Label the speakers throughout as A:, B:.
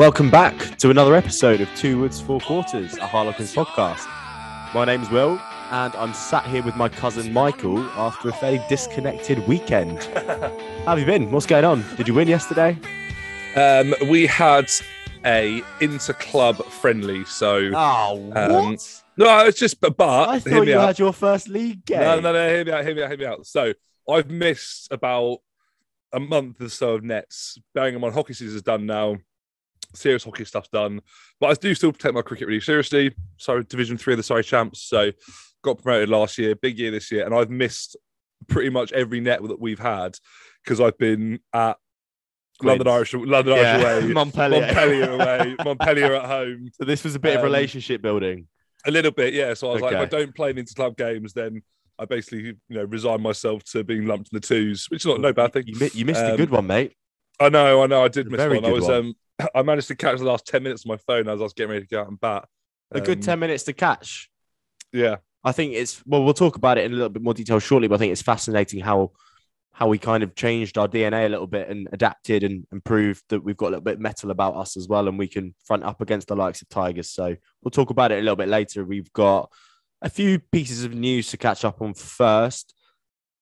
A: Welcome back to another episode of Two Woods Four Quarters, a Harlequins podcast. My name's Will, and I'm sat here with my cousin Michael after a fairly disconnected weekend. How have you been? What's going on? Did you win yesterday?
B: Um, we had a inter-club friendly, so
A: Oh,
B: Um, no, it's just but, but
A: I thought you
B: out.
A: had your first league game.
B: No, no, no, hear me out, hear me out, hear me out. So I've missed about a month or so of nets. Bearing in mind, hockey season's done now. Serious hockey stuff's done, but I do still take my cricket really seriously. So Division Three of the Surrey Champs. So got promoted last year, big year this year, and I've missed pretty much every net that we've had because I've been at London. Irish, London
A: Yeah,
B: Irish away,
A: Montpellier.
B: Montpellier away, Montpellier at home.
A: So this was a bit of
B: Um,
A: relationship building.
B: A little bit, yeah. So I was like, if I don't play in inter-club games, then I basically, you know, resign myself to being lumped in the twos, which is not no bad thing.
A: You, you missed a
B: Um,
A: good one, mate.
B: I know, I know, I did
A: A
B: miss one. I was,
A: one.
B: um, I managed to catch the last ten minutes of my phone as I was getting ready to go out and bat.
A: A good
B: Um,
A: 10 minutes to catch.
B: Yeah,
A: I think it's well, we'll talk about it in a little bit more detail shortly, but I think it's fascinating how how we kind of changed our DNA a little bit and adapted and, and proved that we've got a little bit metal about us as well, and we can front up against the likes of Tigers. So we'll talk about it a little bit later. We've got a few pieces of news to catch up on first.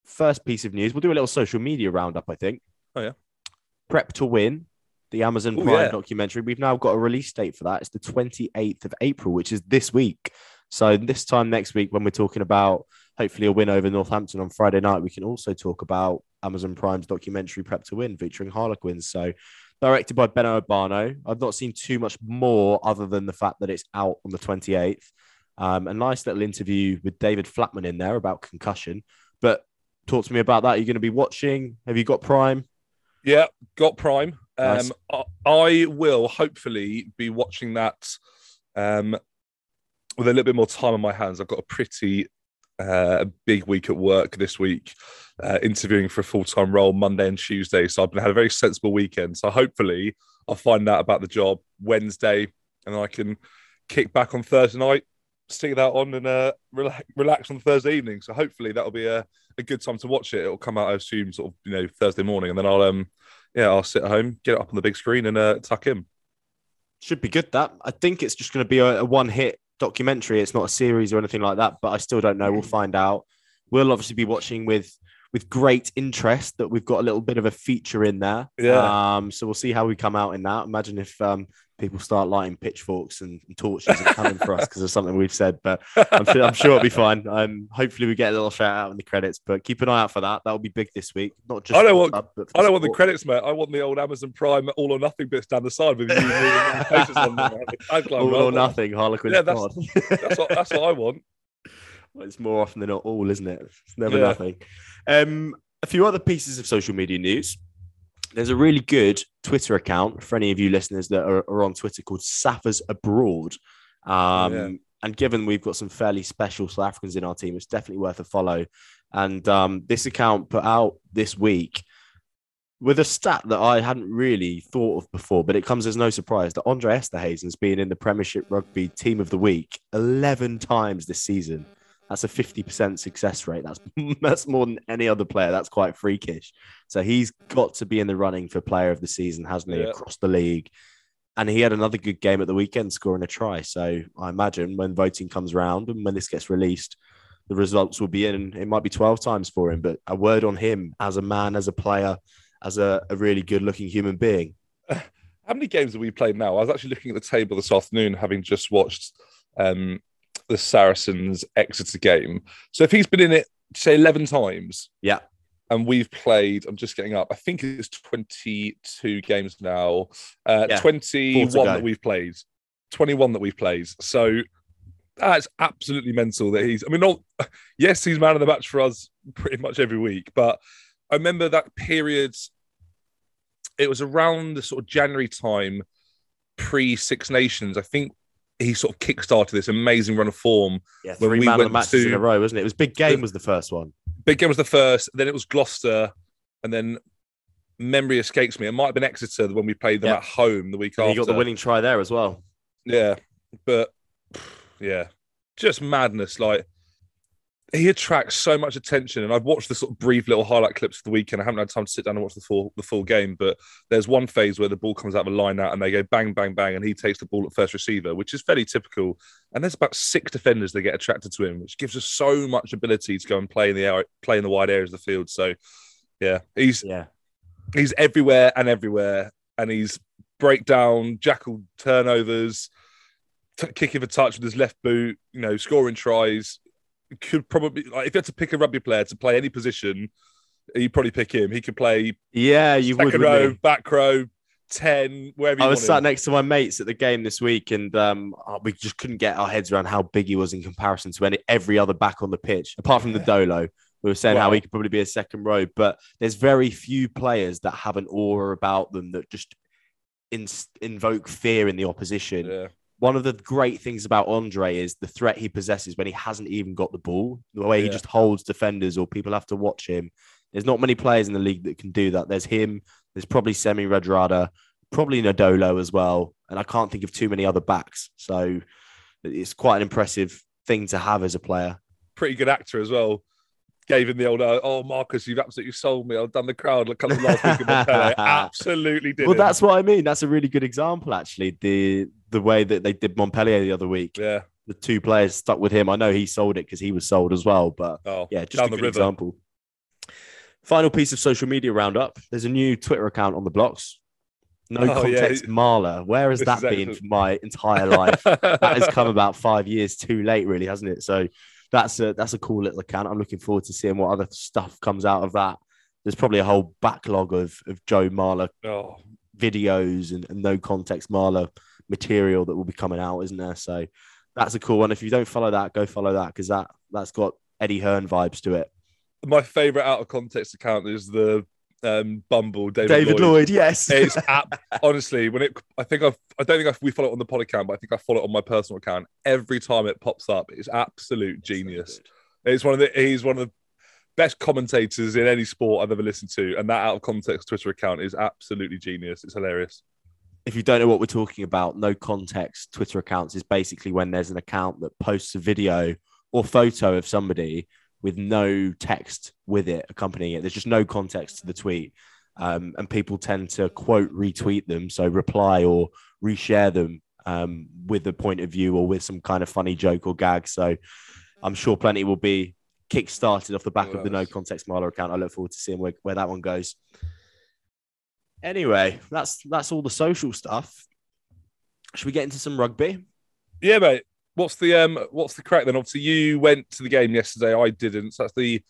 A: First piece of news, we'll do a little social media roundup, I think.
B: Oh, yeah.
A: Prep to win. The Amazon
B: Ooh,
A: Prime
B: yeah.
A: documentary. We've now got a release date for that. It's the 28th of April, which is this week. So this time next week, when we're talking about hopefully a win over Northampton on Friday night, we can also talk about Amazon Prime's documentary Prep to Win featuring Harlequins. So directed by Benno Urbano. I've not seen too much more other than the fact that it's out on the 28th. Um, a nice little interview with David Flatman in there about concussion. But talk to me about that. Are you going to be watching? Have you got Prime?
B: yeah, got Prime.
A: Nice.
B: Um, I, will hopefully be watching that um, with a little bit more time on my hands. I've got a pretty uh, big week at work this week, uh, interviewing for a full time role Monday and Tuesday. So I've been, had a very sensible weekend. So hopefully I'll find out about the job Wednesday, and I can kick back on Thursday night, stick that on, and uh, relax, relax on Thursday evening. So hopefully that'll be a, a good time to watch it. It'll come out, I assume, sort of you know Thursday morning, and then I'll um yeah I'll sit at home, get it up on the big screen, and uh, tuck in.
A: Should be good. That I think it's just going to be a, a one hit documentary. It's not a series or anything like that. But I still don't know. We'll find out. We'll obviously be watching with with great interest that we've got a little bit of a feature in there.
B: Yeah.
A: Um. So we'll see how we come out in that. Imagine if um people start lighting pitchforks and, and torches and coming for us because of something we've said. But I'm sure, I'm sure it'll be fine. Um. Hopefully we get a little shout out in the credits. But keep an eye out for that. That'll be big this week. Not just
B: I don't want-
A: club,
B: I don't want the credits, mate. I want the old Amazon Prime all or nothing bits down the side with you. moving on them. I'd like
A: All or nothing. Harlequin.
B: Yeah, that's- That's what, that's what I want.
A: Well, it's more often than not all, isn't it? It's never
B: Yeah.
A: nothing. Um, a few other pieces of social media news. There's a really good Twitter account for any of you listeners that are, are on Twitter called Saffers Abroad. Um,
B: Yeah.
A: And given we've got some fairly special South Africans in our team, it's definitely worth a follow. And um, this account put out this week with a stat that I hadn't really thought of before, but it comes as no surprise that Andre Esterhuizen's been in the Premiership Rugby Team of the Week 11 times this season. That's a 50% success rate. That's that's more than any other player. That's quite freakish. So he's got to be in the running for player of the season, hasn't he,
B: Yeah.
A: across the league? And he had another good game at the weekend, scoring a try. So I imagine when voting comes round and when this gets released, the results will be in. It might be 12 times for him, but a word on him as a man, as a player, as a, a really good looking human being.
B: How many games have we played now? I was actually looking at the table this afternoon, having just watched um, the Saracens Exeter game. So if he's been in it, say, 11 times.
A: Yeah.
B: And we've played, I'm just getting up, I think it's 22 games now. Uh,
A: Yeah,
B: 21 that we've played. 21 that we've played. So that's absolutely mental that he's, I mean, not, yes, he's man of the match for us pretty much every week, but I remember that period it was around the sort of January time, pre Six Nations. I think he sort of kickstarted this amazing run of form.
A: Yeah,
B: When
A: three
B: we
A: man
B: went
A: matches
B: to-
A: in a row, wasn't it? It was big game was the first one.
B: Big game was the first, then it was Gloucester, and then memory escapes me. It might have been Exeter when we played them
A: Yeah.
B: at home the week
A: And
B: after.
A: You got the winning try there as well.
B: Yeah, but yeah, just madness. Like he attracts so much attention. And I've watched the sort of brief little highlight clips of the weekend. I haven't had time to sit down and watch the full the full game, but there's one phase where the ball comes out of a line out and they go bang, bang, bang, and he takes the ball at first receiver, which is fairly typical. And there's about six defenders that get attracted to him, which gives us so much ability to go and play in the air, play in the wide areas of the field. So yeah, he's
A: Yeah.
B: he's everywhere and everywhere, and he's breakdown, jackal turnovers, t- kicking for touch with his left boot, you know, scoring tries. Could probably like if you had to pick a rugby player to play any position, you'd probably pick him. He could play
A: Yeah, you would.
B: second
A: wouldn't
B: row,
A: you?
B: back row, ten, wherever you
A: I was
B: want
A: sat next to my mates at the game this week, and um, oh, we just couldn't get our heads around how big he was in comparison to any every other back on the pitch, apart from Nadolo. We were saying how he could probably be a second row, but there's very few players that have an aura about them that just in, invoke fear in the opposition.
B: Yeah,
A: One of the great things about Andre is the threat he possesses when he hasn't even got the ball, the way he just holds defenders or people have to watch him. There's not many players in the league that can do that. There's him. There's probably Semi Radradra, probably Nadolo as well, and I can't think of too many other backs. So it's quite an impressive thing to have as a player.
B: pretty good actor as well. Gave him the old, uh, oh Marcus, you've absolutely sold me. I've done the crowd. Look, couple of last week. Absolutely did.
A: well, that's what I mean. That's a really good example, actually. The the way that they did Montpellier the other week,
B: yeah.
A: the two players stuck with him. I know he sold it because he was sold as well, but
B: Oh,
A: yeah, just a good
B: river.
A: example. Final piece of social media roundup. There's a new Twitter account on the blocks. No
B: Oh, yeah.
A: context, Marler. Where has
B: This
A: that been
B: excellent.
A: for my entire life? that has come about five years too late, really, hasn't it? So that's a that's a cool little account. I'm looking forward to seeing what other stuff comes out of that. There's probably a whole backlog of of Joe Marler
B: oh,
A: videos and, and no context Marler material that will be coming out, isn't there? So that's a cool one. If you don't follow that, go follow that because that that's got Eddie Hearn vibes to it.
B: my favorite out of context account is the um, Bumble David,
A: David
B: Lloyd.
A: Lloyd, yes.
B: It's app, honestly when it. I think I've. I don't think I've, we follow it on the pod account, but I think I follow it on my personal account. Every time it pops up, it's absolute genius. It's one of the. He's one of the best commentators in any sport I've ever listened to, and that out of context Twitter account is absolutely genius. It's hilarious.
A: If you don't know what we're talking about, no context Twitter accounts is basically when there's an account that posts a video or photo of somebody with no text with it accompanying it. There's just no context to the tweet. Um, and people tend to quote retweet them, so reply or reshare them um, with a point of view or with some kind of funny joke or gag. So I'm sure plenty will be kick-started off the back of the no context Marler account. I look forward to seeing where, where that one goes. Anyway, that's that's all the social stuff. Should we get into some rugby?
B: Yeah, mate. What's the um? What's the crack then? Obviously, you went to the game yesterday. I didn't. So that's the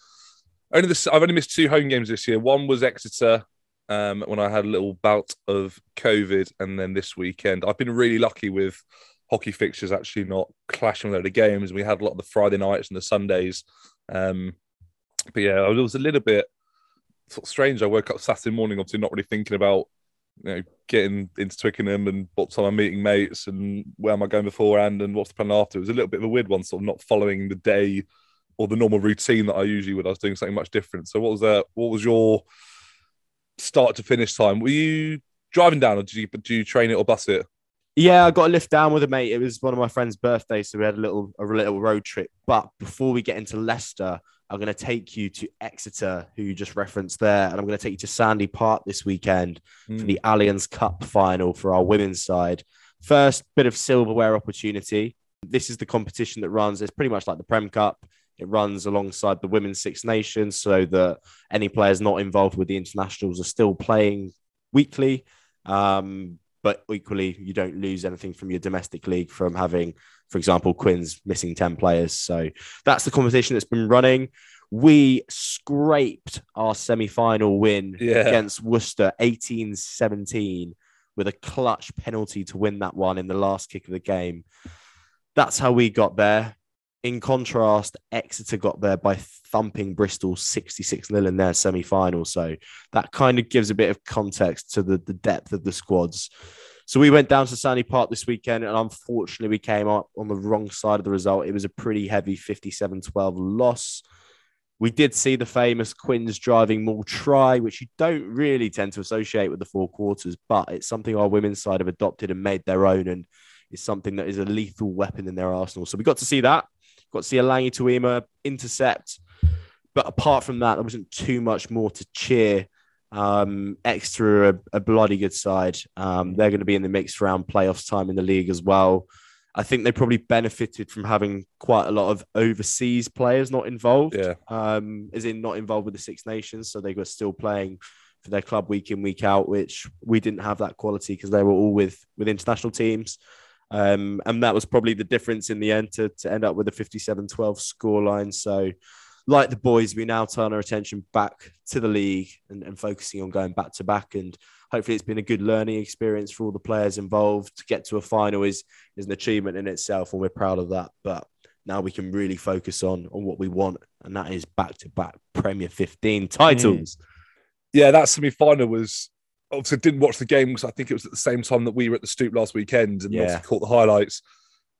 B: only this. I've only missed two home games this year. One was Exeter, um, when I had a little bout of COVID, and then this weekend I've been really lucky with hockey fixtures actually not clashing with other games. We had a lot of the Friday nights and the Sundays. Um, but yeah, I was a little bit sort of strange. I woke up Saturday morning, obviously not really thinking about you know getting into Twickenham and what time I'm meeting mates and where am I going beforehand and what's the plan after. It was a little bit of a weird one, sort of not following the day or the normal routine that I usually would. I was doing something much different. So what was that? What was your start to finish time? Were you driving down or did you, did you train it or bus it?
A: Yeah, I got a lift down with a mate. It was one of my friend's birthdays, so we had a little a little road trip. But before we get into Leicester, I'm going to take you to Exeter, who you just referenced there, and I'm going to take you to Sandy Park this weekend for the Allianz Cup final for our women's side. First bit of silverware opportunity. This is the competition that runs. It's pretty much like the Prem Cup. It runs alongside the Women's Six Nations, so that any players not involved with the internationals are still playing weekly. Um, but equally, you don't lose anything from your domestic league from having, for example, Quins missing 10 players. So that's the competition that's been running. We scraped our semi final win
B: Yeah.
A: against Worcester 18 17 with a clutch penalty to win that one in the last kick of the game. That's how we got there. In contrast, Exeter got there by thumping Bristol 66 0 in their semi final. So that kind of gives a bit of context to the, the depth of the squads. So we went down to Sandy Park this weekend, and unfortunately, we came up on the wrong side of the result. It was a pretty heavy 57 12 loss. We did see the famous Quins driving maul try, which you don't really tend to associate with the four quarters, but it's something our women's side have adopted and made their own, and is something that is a lethal weapon in their arsenal. So we got to see that. Got to see Alangi Tuima intercept. But apart from that, there wasn't too much more to cheer. Um, Exeter a, a bloody good side. Um, they're going to be in the mix around playoffs time in the league as well. I think they probably benefited from having quite a lot of overseas players not involved.
B: Yeah.
A: Um, as in not involved with the Six Nations, so they were still playing for their club week in week out, which we didn't have that quality because they were all with with international teams. Um, and that was probably the difference in the end to, to end up with a 57-12 scoreline. So like the boys, we now turn our attention back to the league and, and focusing on going back to back. And hopefully, it's been a good learning experience for all the players involved. To get to a final is is an achievement in itself, and we're proud of that. But now we can really focus on on what we want, and that is back to back Premier 15 titles. Mm.
B: Yeah, that semi final was obviously didn't watch the game because I think it was at the same time that we were at the Stoop last weekend and yeah. caught the highlights.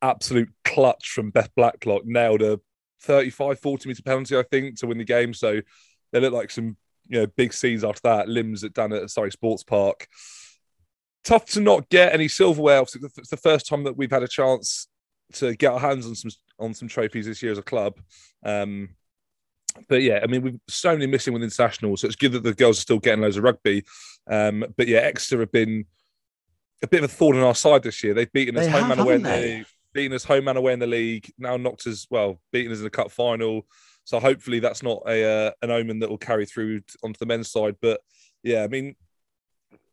B: Absolute clutch from Beth Blacklock, nailed a 35, 40 meter penalty, I think, to win the game. So they looked like some you know big scenes after that. Limbs at down at Surrey Sports Park. Tough to not get any silverware. It's the first time that we've had a chance to get our hands on some on some trophies this year as a club. Um, but yeah, I mean, we've so many missing with international, so it's good that the girls are still getting loads of rugby. Um, but yeah, Exeter have been a bit of a thorn in our side this year. They've beaten us they home have, and away in the beating us home and away in the league. Now knocked us well, beaten us in the cup final. So hopefully that's not a uh, an omen that will carry through onto the men's side. But yeah, I mean,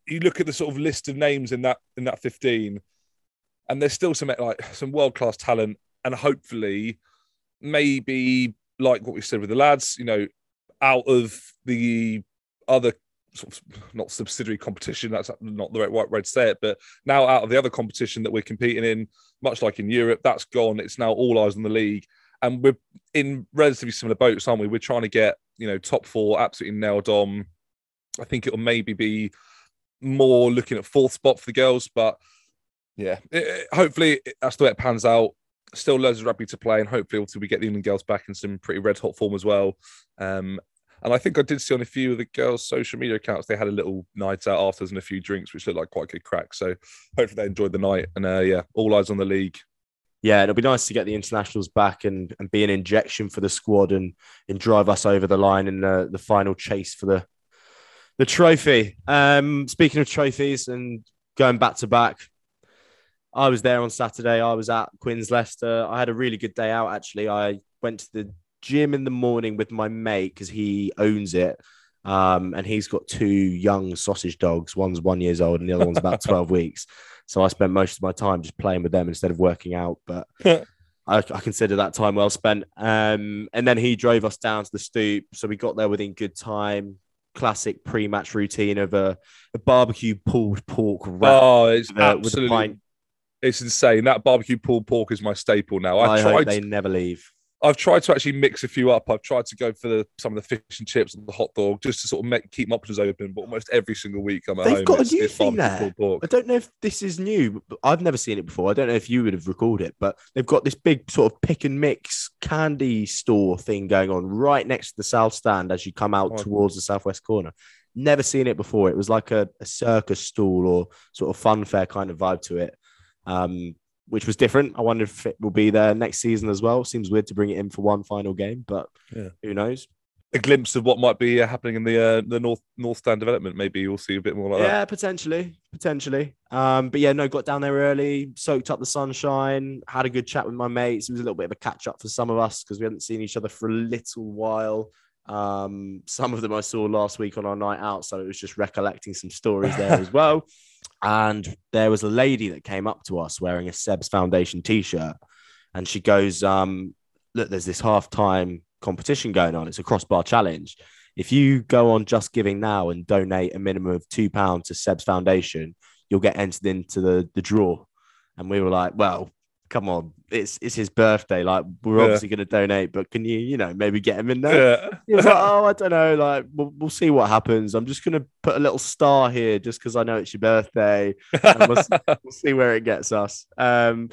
B: you look at the sort of list of names in that in that fifteen, and there's still some like some world class talent, and hopefully, maybe like what we said with the lads, you know, out of the other sort of not subsidiary competition. That's not the right way to say it, but now out of the other competition that we're competing in, much like in Europe, that's gone. It's now all eyes on the league, and we're in relatively similar boats, aren't we? We're trying to get you know top four, absolutely nailed on. I think it'll maybe be more looking at fourth spot for the girls, but yeah, it, hopefully that's the way it pans out. Still loads of rugby to play, and hopefully, also we get the England girls back in some pretty red hot form as well. Um, and I think I did see on a few of the girls' social media accounts they had a little night out afterwards and a few drinks, which looked like quite a good crack. So hopefully they enjoyed the night. And uh, yeah, all eyes on the league.
A: Yeah, it'll be nice to get the internationals back and, and be an injection for the squad and, and drive us over the line in the, the final chase for the the trophy. Um, speaking of trophies and going back to back, I was there on Saturday. I was at Quins Leicester. I had a really good day out actually. I went to the gym in the morning with my mate because he owns it. Um, and he's got two young sausage dogs. One's one years old and the other one's about 12 weeks. So I spent most of my time just playing with them instead of working out. But I, I, consider that time well spent. Um, and then he drove us down to the stoop. So we got there within good time. Classic pre-match routine of a, a barbecue pulled pork
B: wrap. Oh, it's with absolutely. It's insane. That barbecue pulled pork is my staple now.
A: I, I tried. they never leave.
B: I've tried to actually mix a few up. I've tried to go for the, some of the fish and chips and the hot dog just to sort of make, keep my options open. But almost every single week I'm at
A: They've
B: home.
A: got it's, a new thing there. I don't know if this is new. I've never seen it before. I don't know if you would have recalled it, but they've got this big sort of pick and mix candy store thing going on right next to the south stand as you come out oh, towards the southwest corner. Never seen it before. It was like a, a circus stall or sort of fun fair kind of vibe to it. Um, which was different. I wonder if it will be there next season as well. Seems weird to bring it in for one final game, but yeah. who knows?
B: A glimpse of what might be uh, happening in the uh, the North North Stand development. Maybe you'll see a bit more like
A: yeah,
B: that.
A: Yeah, potentially, potentially. Um, but yeah, no, got down there early, soaked up the sunshine, had a good chat with my mates. It was a little bit of a catch up for some of us because we hadn't seen each other for a little while. Um, some of them I saw last week on our night out, so it was just recollecting some stories there as well. And there was a lady that came up to us wearing a Seb's Foundation t-shirt, and she goes, um, "Look, there's this half-time competition going on. It's a crossbar challenge. If you go on Just Giving now and donate a minimum of two pounds to Seb's Foundation, you'll get entered into the the draw." And we were like, "Well, come on, it's it's his birthday. Like we're yeah. obviously going to donate, but can you, you know, maybe get him in there? Yeah. He was like, oh, I don't know. Like we'll, we'll see what happens. I'm just going to put a little star here just because I know it's your birthday. We'll, we'll, see where it gets us. Um,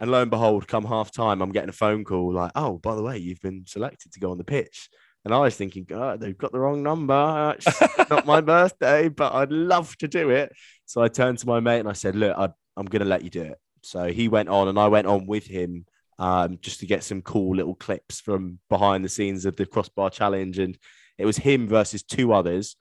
A: and lo and behold, come half time, I'm getting a phone call like, oh, by the way, you've been selected to go on the pitch. And I was thinking, God, they've got the wrong number. It's not my birthday, but I'd love to do it. So I turned to my mate and I said, Look, I, I'm going to let you do it. So he went on, and I went on with him um, just to get some cool little clips from behind the scenes of the crossbar challenge. And it was him versus two others.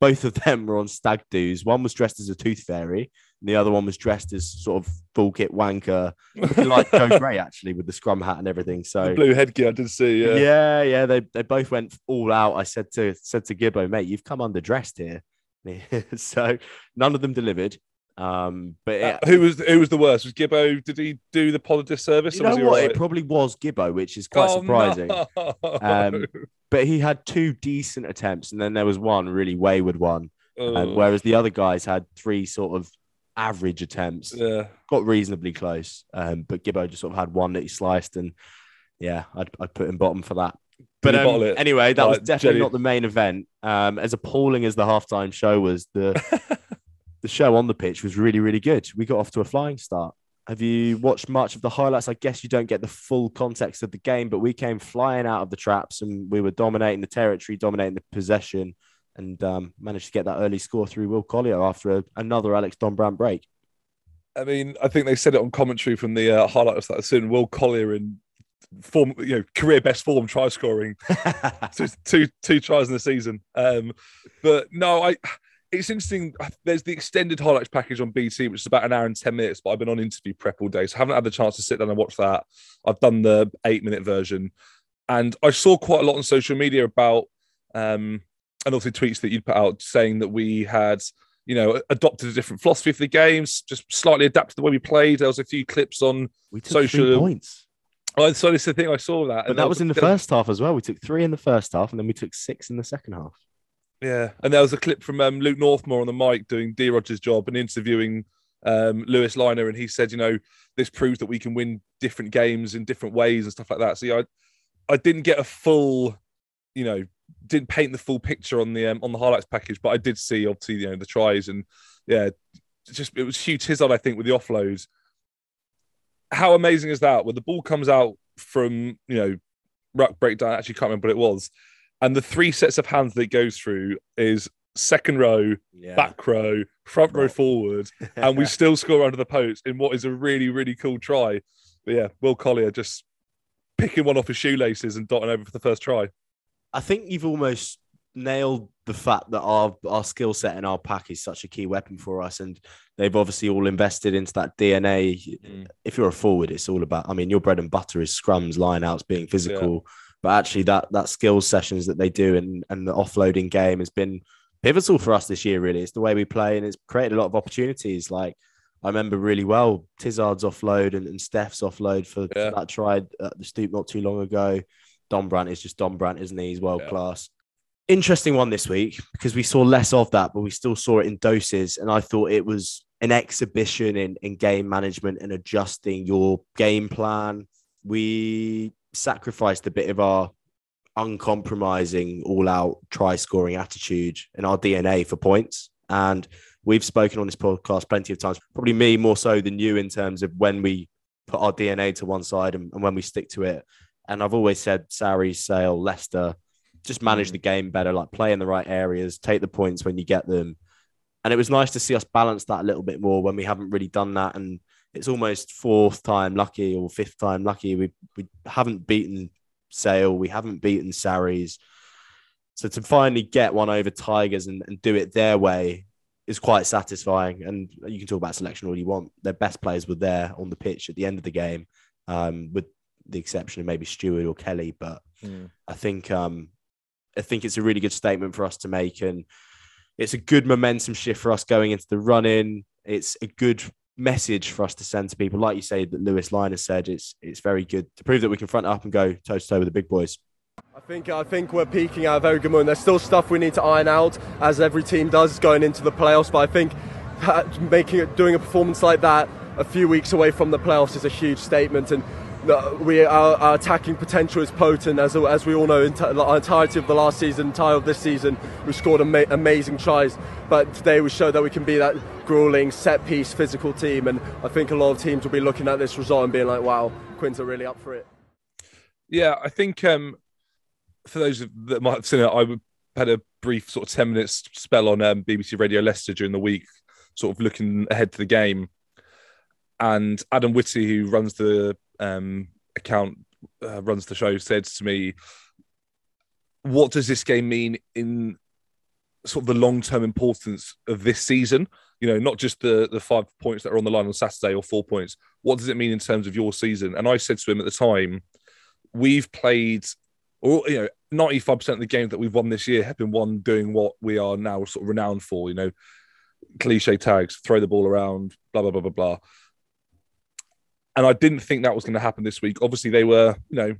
A: Both of them were on stag doos. One was dressed as a tooth fairy, and the other one was dressed as sort of full kit wanker, like Joe Gray actually with the scrum hat and everything. So
B: The blue headgear, I did see. Yeah.
A: yeah, yeah, they they both went all out. I said to said to Gibbo, mate, you've come underdressed here. so none of them delivered. Um, but
B: Uh, who was who was the worst? Was Gibbo? Did he do the pod disservice?
A: you know what?
B: alright?
A: It probably was Gibbo, which is quite
B: Oh,
A: surprising.
B: no.
A: Um, But he had two decent attempts, and then there was one really wayward one.
B: Oh,
A: Um, whereas the other guys had three sort of average attempts,
B: yeah.
A: got reasonably close. Um, but Gibbo just sort of had one that he sliced, and yeah, I'd, I'd put him bottom for that. But um, anyway, that was definitely
B: Jenny-
A: not the main event. Um, as appalling as the halftime show was, the the show on the pitch was really, really good. We got off to a flying start. Have you watched much of the highlights? I guess you don't get the full context of the game, but we came flying out of the traps and we were dominating the territory, dominating the possession, and um, managed to get that early score through Will Collier after a, another Alex Dombrandt break.
B: I mean, I think they said it on commentary from the uh, highlights that soon. Will Collier in form, you know, career best form, try scoring, so it's two two tries in the season. Um, but no, I. It's interesting. There's the extended highlights package on BT, which is about an hour and ten minutes. But I've been on interview prep all day, so I haven't had the chance to sit down and watch that. I've done the eight minute version, and I saw quite a lot on social media about, um, and also tweets that you'd put out saying that we had you know, adopted a different philosophy for the games, just slightly adapted the way we played. There was a few clips on.
A: we took three
B: Social-
A: points,
B: Oh, so this is the thing I saw that,
A: but
B: and
A: that
B: there
A: was in the first half as well. We took three in the first half, and then we took six in the second half.
B: Yeah, and there was a clip from um, Luke Northmore on the mic doing D Rogers' job and interviewing um, Louis Lynagh, and he said, you know, this proves that we can win different games in different ways and stuff like that. So yeah, I, I didn't get a full, you know, didn't paint the full picture on the um, on the highlights package, but I did see obviously you know the tries and yeah, just it was Hugh Tizard I think with the offloads. How amazing is that? When the ball comes out from you know ruck breakdown, I actually can't remember what it was, and the three sets of hands that it goes through is second row,
A: Yeah,
B: back row, front row forward, and we still score under the post in what is a really, really cool try. But yeah, Will Collier just picking one off his shoelaces and dotting over for the first try.
A: I think you've almost nailed the fact that our our skill set and our pack is such a key weapon for us, and they've obviously all invested into that DNA.
B: Mm.
A: If you're a forward, it's all about. I mean, your bread and butter is scrums, lineouts, being physical, but actually that that skills sessions that they do and and the offloading game has been pivotal for us this year. Really, it's the way we play, and it's created a lot of opportunities. Like I remember really well Tizard's offload and, and Steph's offload for, for that tried at the stoop not too long ago. Dombrandt is just Dombrandt, isn't he? He's world
B: Yeah.
A: class. Interesting one this week because we saw less of that, but we still saw it in doses. And I thought it was an exhibition in, in game management and adjusting your game plan. We sacrificed a bit of our uncompromising, all out try scoring attitude and our DNA for points. And we've spoken on this podcast plenty of times, probably me more so than you in terms of when we put our DNA to one side and, and when we stick to it. And I've always said Sarri, Sale, Leicester, just manage
B: Mm.
A: the game better, like play in the right areas, take the points when you get them. And it was nice to see us balance that a little bit more when we haven't really done that. And it's almost fourth time lucky or fifth time lucky. We we haven't beaten Sale, we haven't beaten Sarries. So to finally get one over Tigers and, and do it their way is quite satisfying. And you can talk about selection all you want. Their best players were there on the pitch at the end of the game, um, with the exception of maybe Steward or Kelly. But I think um, I think it's a really good statement for us to make, and it's a good momentum shift for us going into the run in. It's a good message for us to send to people, like you say that Louis Lynagh said. It's it's very good to prove that we can front up and go toe to toe with the big boys.
C: I think I think we're peaking very good moment. There's still stuff we need to iron out, as every team does going into the playoffs. But I think making it, doing a performance like that a few weeks away from the playoffs is a huge statement. And we our, our attacking potential is potent, as as we all know. In the entirety of the last season, entire of this season, we scored ama- amazing tries. But today we showed that we can be that grueling set piece physical team. And I think a lot of teams will be looking at this result and being like, "Wow, Quins are really up for it."
B: Yeah, I think um, for those that might have seen it, I had a brief sort of 10 minutes spell on um, BBC Radio Leicester during the week, sort of looking ahead to the game. And Adam Whitty, who runs the um, account uh, runs the show said to me, "What does this game mean in sort of the long term importance of this season? You know, not just the the five points that are on the line on Saturday or four points. What does it mean in terms of your season?" And I said to him at the time, "We've played." Or you know, ninety-five percent of the games that we've won this year have been won doing what we are now sort of renowned for. You know, cliche tags, throw the ball around, blah blah blah blah blah and I didn't think that was going to happen this week. Obviously, they were, you know,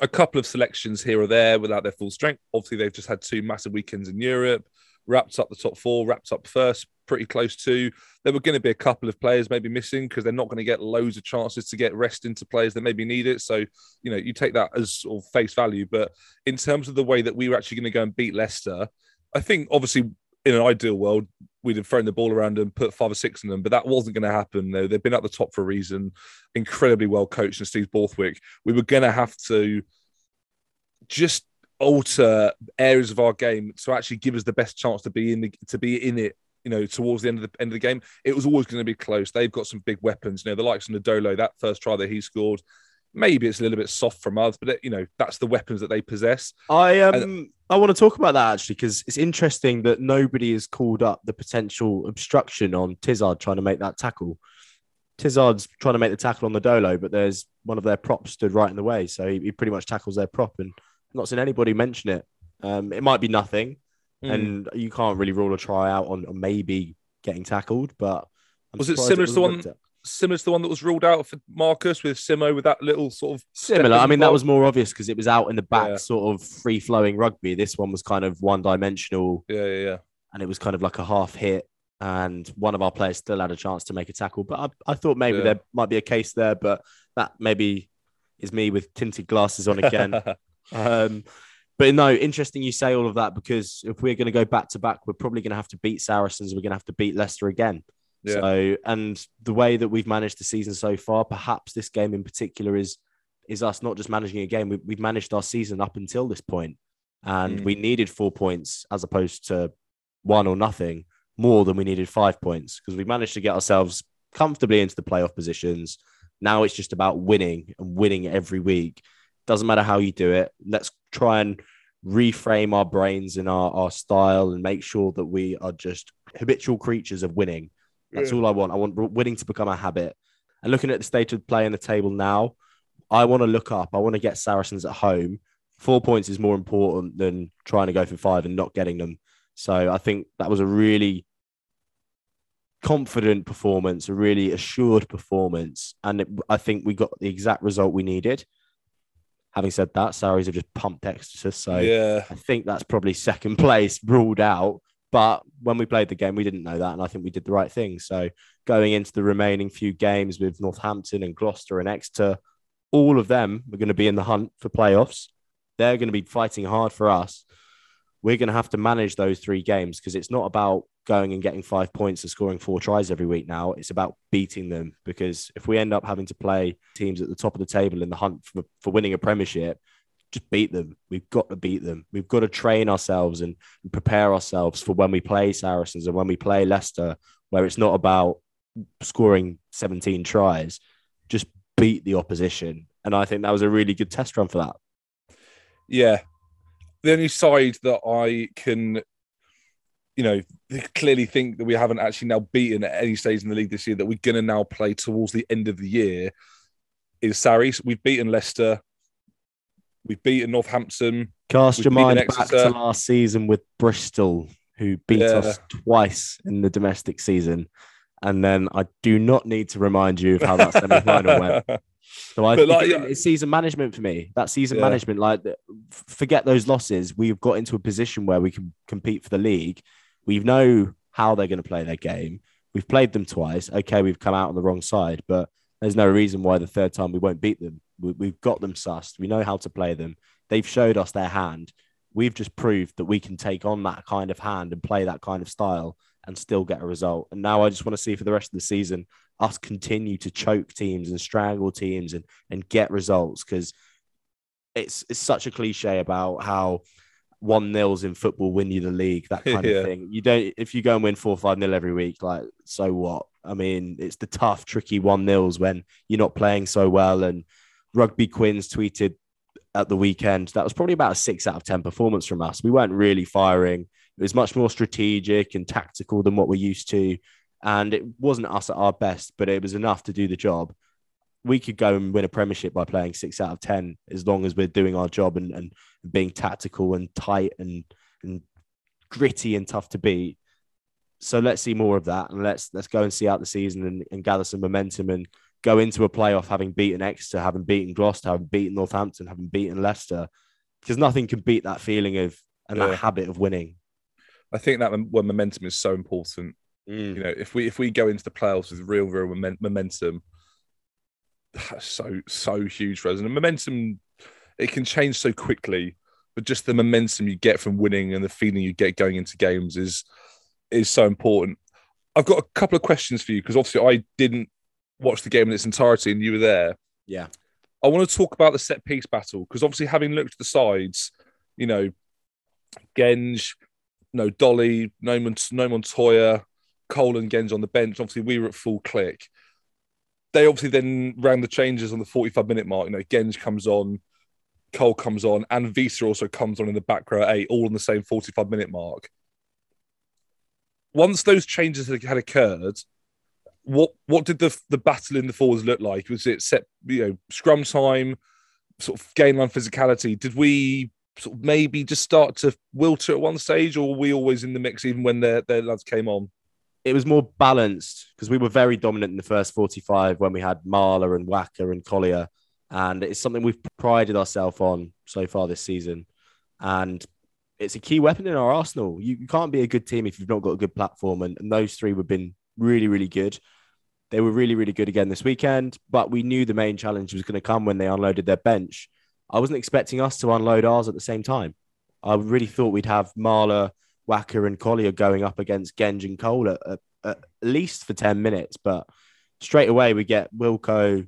B: a couple of selections here or there without their full strength. Obviously, they've just had two massive weekends in Europe, wrapped up the top four, wrapped up first, pretty close to. There were going to be a couple of players maybe missing because they're not going to get loads of chances to get rest into players that maybe need it. So, you know, you take that as sort of face value. But in terms of the way that we were actually going to go and beat Leicester, I think obviously in an ideal world, we'd have thrown the ball around and put five or six in them, but that wasn't going to happen. Though they've been at the top for a reason, incredibly well coached, and Steve Borthwick. We were going to have to just alter areas of our game to actually give us the best chance to be in the to be in it. You know, towards the end of the end of the game, it was always going to be close. They've got some big weapons. You know, the likes of Nadolo, that first try that he scored, maybe it's a little bit soft from us, but it, you know that's the weapons that they possess.
A: I um and, I want to talk about that actually because it's interesting that nobody has called up the potential obstruction on Tizard trying to make that tackle. Tizard's trying to make the tackle on Nadolo, but there's one of their props stood right in the way, so he, he pretty much tackles their prop, and I've not seen anybody mention it. Um, it might be nothing, mm. and you can't really rule a try out on, on maybe getting tackled, but
B: I'm was it similar it to the one? Similar to the one that was ruled out for Marcus with Simo with that little sort of
A: similar. I mean, that was more obvious because it was out in the back, yeah. sort of free flowing rugby. This one was kind of one dimensional.
B: Yeah, yeah, yeah.
A: And it was kind of like a half hit, and one of our players still had a chance to make a tackle. But I, I thought maybe yeah. there might be a case there, but that maybe is me with tinted glasses on again. um, but no, interesting you say all of that because if we're going to go back to back, we're probably going to have to beat Saracens. We're going to have to beat Leicester again. Yeah. So, and the way that we've managed the season so far, perhaps this game in particular is is us not just managing a game. We, we've managed our season up until this point, and mm. we needed four points as opposed to one or nothing more than we needed five points because we managed to get ourselves comfortably into the playoff positions. Now it's just about winning and winning every week. Doesn't matter how you do it. Let's try and reframe our brains and our, our style and make sure that we are just habitual creatures of winning that's yeah. all I want. I want winning to become a habit. And looking at the state of play in the table now, I want to look up. I want to get Saracens at home. Four points is more important than trying to go for five and not getting them. So I think that was a really confident performance, a really assured performance. And it, I think we got the exact result we needed. Having said that, Sarries have just pumped Exeter. So yeah. I think that's probably second place ruled out. But when we played the game, we didn't know that. And I think we did the right thing. So going into the remaining few games with Northampton and Gloucester and Exeter, all of them are going to be in the hunt for playoffs. They're going to be fighting hard for us. We're going to have to manage those three games because it's not about going and getting five points and scoring four tries every week now. It's about beating them because if we end up having to play teams at the top of the table in the hunt for, for winning a premiership, just beat them. We've got to beat them. We've got to train ourselves and prepare ourselves for when we play Saracens and when we play Leicester, where it's not about scoring 17 tries, just beat the opposition. And I think that was a really good test run for that.
B: Yeah. The only side that I can, you know, clearly think that we haven't actually now beaten at any stage in the league this year that we're going to now play towards the end of the year is Sarries. We've beaten Leicester We've beaten Northampton.
A: Cast your mind back to last season with Bristol, who beat yeah. us twice in the domestic season. And then I do not need to remind you of how that semi final went. So I think like, it's season management for me. That season yeah. management, like forget those losses. We've got into a position where we can compete for the league. We know how they're going to play their game. We've played them twice. Okay, we've come out on the wrong side, but there's no reason why the third time we won't beat them. We, have got them sussed. We know how to play them. They've showed us their hand. We've just proved that we can take on that kind of hand and play that kind of style and still get a result. And now I just want to see for the rest of the season us continue to choke teams and strangle teams and and get results because it's it's such a cliche about how one nils in football win you the league, that kind yeah. of thing. You don't if you go and win four five nil every week, like so what? I mean, it's the tough, tricky one nils when you're not playing so well and Rugby Quins tweeted at the weekend that was probably about a six out of 10 performance from us. We weren't really firing. It was much more strategic and tactical than what we're used to. And it wasn't us at our best, but it was enough to do the job. We could go and win a premiership by playing six out of 10 as long as we're doing our job and, and being tactical and tight and, and gritty and tough to beat. So let's see more of that and let's let's go and see out the season and, and gather some momentum and go into a playoff having beaten Exeter, having beaten Gloucester, having beaten Northampton, having beaten Leicester, because nothing can beat that feeling of and
B: Yeah.
A: that habit of winning.
B: I think that when momentum is so important. Mm. You know, if we if we go into the playoffs with real, real momen- momentum, that's so so huge for us. And the momentum, it can change so quickly, but just the momentum you get from winning and the feeling you get going into games is is so important. I've got a couple of questions for you because obviously I didn't watch the game in its entirety and you were there.
A: Yeah.
B: I want to talk about the set piece battle because obviously having looked at the sides, you know, Genge, no Dolly, no, Mont- no Montoya, Cole and Genge on the bench. Obviously, we were at full click. They obviously then ran the changes on the 45 minute mark. You know, Genge comes on, Cole comes on, and Wiese also comes on in the back row eight, all in the same 45 minute mark. Once those changes had occurred, what what did the the battle in the forwards look like? Was it set, you know, scrum time, sort of gain line physicality? Did we sort of maybe just start to wilter at one stage, or were we always in the mix even when their their lads came on?
A: It was more balanced because we were very dominant in the first 45 when we had Marler and Walker and Collier. And it's something we've prided ourselves on so far this season. And it's a key weapon in our arsenal. You, you can't be a good team if you've not got a good platform. And, and those three have been really, really good. They were really, really good again this weekend, but we knew the main challenge was going to come when they unloaded their bench. I wasn't expecting us to unload ours at the same time. I really thought we'd have Marler, Walker, and Collier going up against Genge and Cole at, at, at least for 10 minutes, but straight away we get Wilco,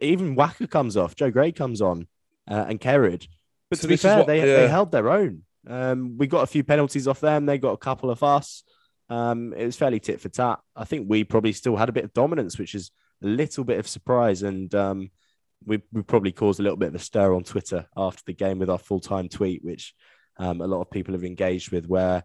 A: even Walker comes off, Joe Gray comes on, uh, and Kerrod. But
B: So
A: to be fair,
B: what-
A: they,
B: yeah.
A: they held their own. Um, we got a few penalties off them. They got a couple of us. Um, it was fairly tit for tat. I think we probably still had a bit of dominance, which is a little bit of surprise. And um, we, we probably caused a little bit of a stir on Twitter after the game with our full time tweet, which um, a lot of people have engaged with, where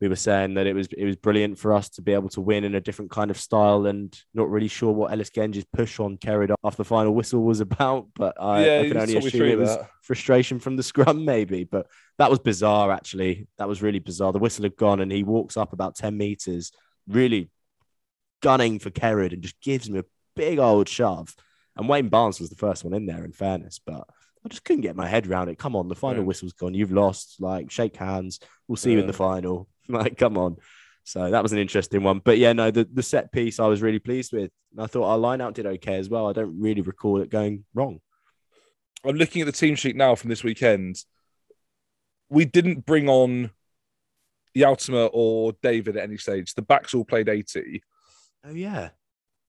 A: we were saying that it was it was brilliant for us to be able to win in a different kind of style, and not really sure what Ellis Genge's push on carried off the final whistle was about. But I,
B: Yeah,
A: I can only assume it was
B: that.
A: frustration from the scrum, maybe. But that was bizarre, actually. That was really bizarre. The whistle had gone, and he walks up about ten meters, really gunning for Kerrod, and just gives him a big old shove. And Wayne Barnes was the first one in there, in fairness, but I just couldn't get my head around it. Come on, the final
B: Yeah.
A: whistle's gone. You've lost. Like, shake hands. We'll see you in the final. Like, come on. So that was an interesting one. But yeah, no, the, the set piece I was really pleased with. And I thought our line out did okay as well. I don't really recall it going wrong.
B: I'm looking at the team sheet now from this weekend. We didn't bring on Gjaltema or David at any stage. The backs all played 80.
A: Oh, yeah.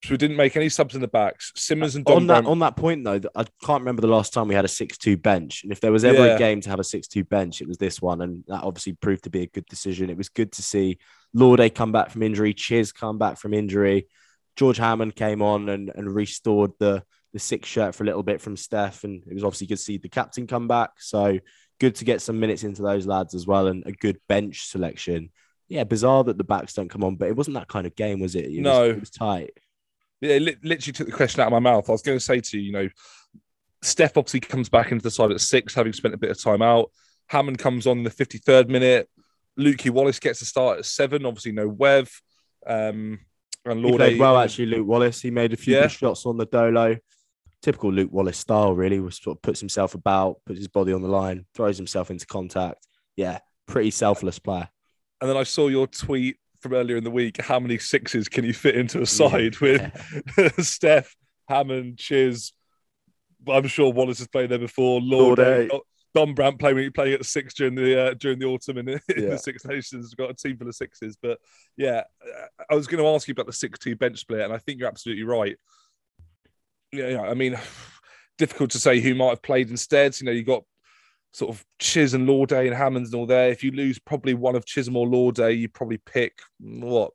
B: So we didn't make any subs in the backs. Simmons and Don
A: on that
B: Brown-
A: on that point though, I can't remember the last time we had a six-two bench. And if there was ever
B: Yeah.
A: a game to have a six-two bench, it was this one, and that obviously proved to be a good decision. It was good to see Lorde come back from injury, Chiz come back from injury, George Hammond came on and, and restored the the six shirt for a little bit from Steph, and it was obviously good to see the captain come back. So good to get some minutes into those lads as well, and a good bench selection. Yeah, bizarre that the backs don't come on, but it wasn't that kind of game, was it? it
B: No.
A: was, it was tight.
B: Yeah, li- literally took the question out of my mouth. I was going to say to you, you know, Steph obviously comes back into the side at six, having spent a bit of time out. Hammond comes on in the 53rd minute. Lukey Wallace gets a start at seven. Obviously, no Wev. Um, and
A: He
B: Lord
A: played well, actually, Luke Wallace. He made a few
B: Yeah.
A: good shots on Nadolo. Typical Luke Wallace style, really, was sort of puts himself about, puts his body on the line, throws himself into contact. Yeah, pretty selfless player.
B: And then I saw your tweet from earlier in the week. How many sixes can you fit into a side with Steph, Hammond, Chiz? I'm sure Wallace has played there before. Lord,
A: Lorde.
B: Dombrandt playing playing at six during the uh, during the autumn in, the- in
A: Yeah.
B: the Six Nations. We've got a team full of sixes, but yeah, uh, I was going to ask you about the six-two bench split, and I think you're absolutely right. Yeah, yeah, I mean, difficult to say who might have played instead. You know, you got sort of Chiz and Lorde and Hammonds and all there. If you lose probably one of Chisholm or Lorde, you probably pick what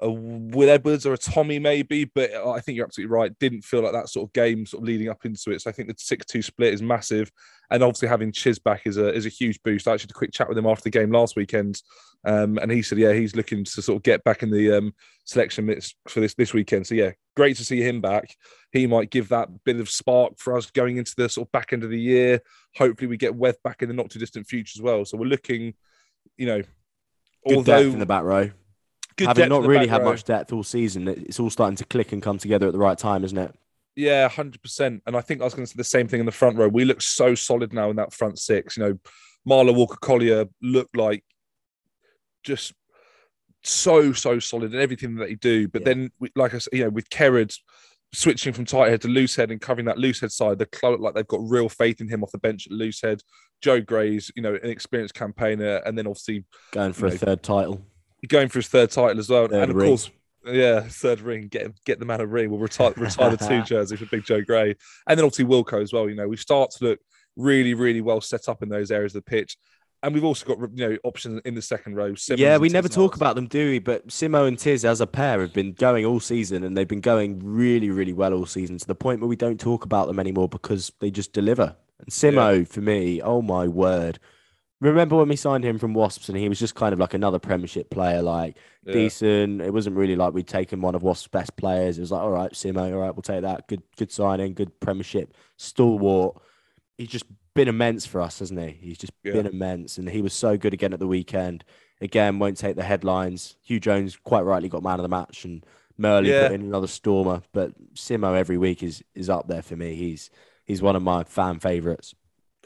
B: a Will Edwards or a Tommy maybe, but I think you're absolutely right. Didn't feel like that sort of game sort of leading up into it. So I think the six-two split is massive, and obviously having Chiz back is a is a huge boost. I actually had a quick chat with him after the game last weekend, um, and he said, yeah, he's looking to sort of get back in the um, selection mix for this this weekend. So yeah, great to see him back. He might give that bit of spark for us going into the sort of back end of the year. Hopefully, we get Weth back in the not too distant future as well. So we're looking, you know,
A: Good
B: although
A: depth in the back row.
B: Good
A: Having not really had
B: row.
A: much depth all season, it's all starting to click and come together at the right time, isn't it?
B: Yeah, hundred percent. And I think I was going to say the same thing in the front row. We look so solid now in that front six. You know, Marler Walker Collier looked like just so so solid in everything that they do. But
A: Yeah.
B: then, like I said, you know, with Kerrod switching from tight head to loose head and covering that loose head side, the club like they've got real faith in him off the bench at loose head. Joe Gray's, you know, an experienced campaigner, and then obviously
A: Going for a
B: No.
A: third title.
B: Going for his third title as well.
A: Third
B: and of
A: ring.
B: course, yeah, third ring. Get get the man a ring. We'll retire retire the two jersey for Big Joe Gray, and then obviously Wilco as well. You know, we start to look really, really well set up in those areas of the pitch, and we've also got you know options in the second row. Symons
A: yeah, we never talk about them, do we? But Simo and Tiz as a pair have been going all season and they've been going really, really well all season to the point where we don't talk about them anymore because they just deliver. And Simo, for me, oh my word. Remember when we signed him from Wasps and he was just kind of like another Premiership player, like
B: Yeah.
A: decent. It wasn't really like we'd taken one of Wasps' best players. It was like, all right, Simo, all right, we'll take that. Good, good signing, good Premiership, stalwart. He's just been immense for us, hasn't he? He's just
B: Yeah.
A: been immense, and he was so good again at the weekend. Again, won't take the headlines. Hugh Jones quite rightly got man of the match, and Murley
B: Yeah.
A: put in another stormer. But Simo every week is is up there for me. He's he's one of my fan favorites.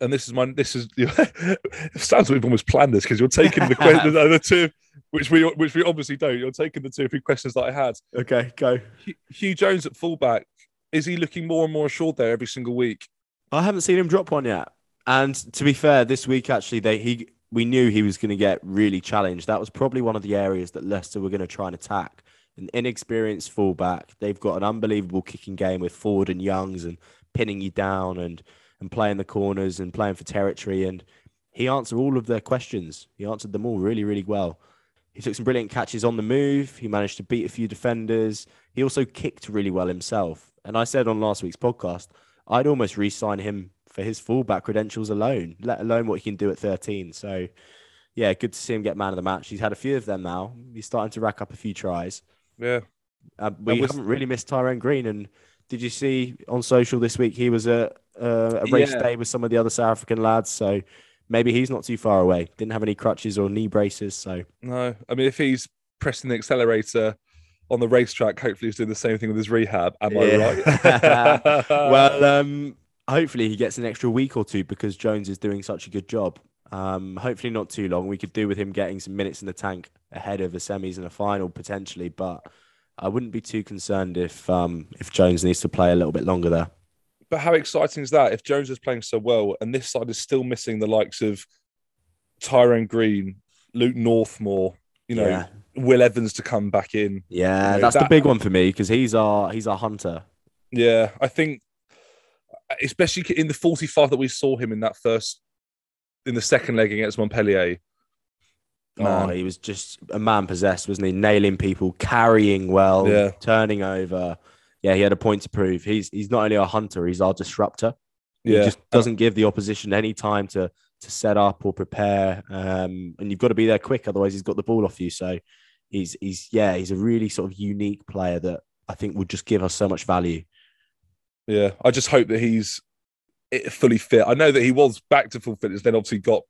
B: And this is my this is it sounds like we've almost planned this because you're taking the question the, the two which we which we obviously don't. You're taking the two or three questions that I had.
A: Okay, go.
B: Hugh- Hugh Jones at fullback. Is he looking more and more assured there every single week?
A: I haven't seen him drop one yet. And to be fair, this week actually, they he we knew he was going to get really challenged. That was probably one of the areas that Leicester were going to try and attack. An inexperienced fullback. They've got an unbelievable kicking game with Ford and Youngs and pinning you down and and playing the corners and playing for territory. And he answered all of their questions. He answered them all really, really well. He took some brilliant catches on the move. He managed to beat a few defenders. He also kicked really well himself. And I said on last week's podcast, I'd almost re-sign him for his fullback credentials alone, let alone what he can do at 13. So, yeah, good to see him get man of the match. He's had a few of them now. He's starting to rack up a few tries.
B: Yeah.
A: Uh, we
B: was-
A: haven't really missed Tyrone Green. And did you see on social this week he was at uh, a race
B: Yeah.
A: day with some of the other South African lads? So maybe he's not too far away. Didn't have any crutches or knee braces. So
B: No, I mean, if he's pressing the accelerator on the racetrack, hopefully he's doing the same thing with his rehab. Am I
A: Yeah.
B: right?
A: well, um, hopefully he gets an extra week or two because Jones is doing such a good job. Um, hopefully not too long. We could do with him getting some minutes in the tank ahead of the semis and a final potentially, but I wouldn't be too concerned if um, if Jones needs to play a little bit longer there.
B: But how exciting is that? If Jones is playing so well, and this side is still missing the likes of Tyrone Green, Luke Northmore, you know,
A: yeah,
B: Will Evans to come back in.
A: yeah,
B: you know,
A: that's the big one for me because he's our he's our hunter.
B: Yeah, I think, especially in the 45 that we saw him in that first, in the second leg against Montpellier.
A: Oh,
B: Man.
A: he was just a man possessed, wasn't he? Nailing people, carrying well,
B: Yeah.
A: turning over. Yeah, he had a point to prove. He's he's not only our hunter, he's our disruptor.
B: Yeah,
A: He just doesn't give the opposition any time to to set up or prepare. Um, and you've got to be there quick, otherwise he's got the ball off you. So he's he's yeah, he's a really sort of unique player that I think would just give us so much value.
B: Yeah, I just hope that he's eh, fully fit. I know that he was back to full fitness, then obviously got,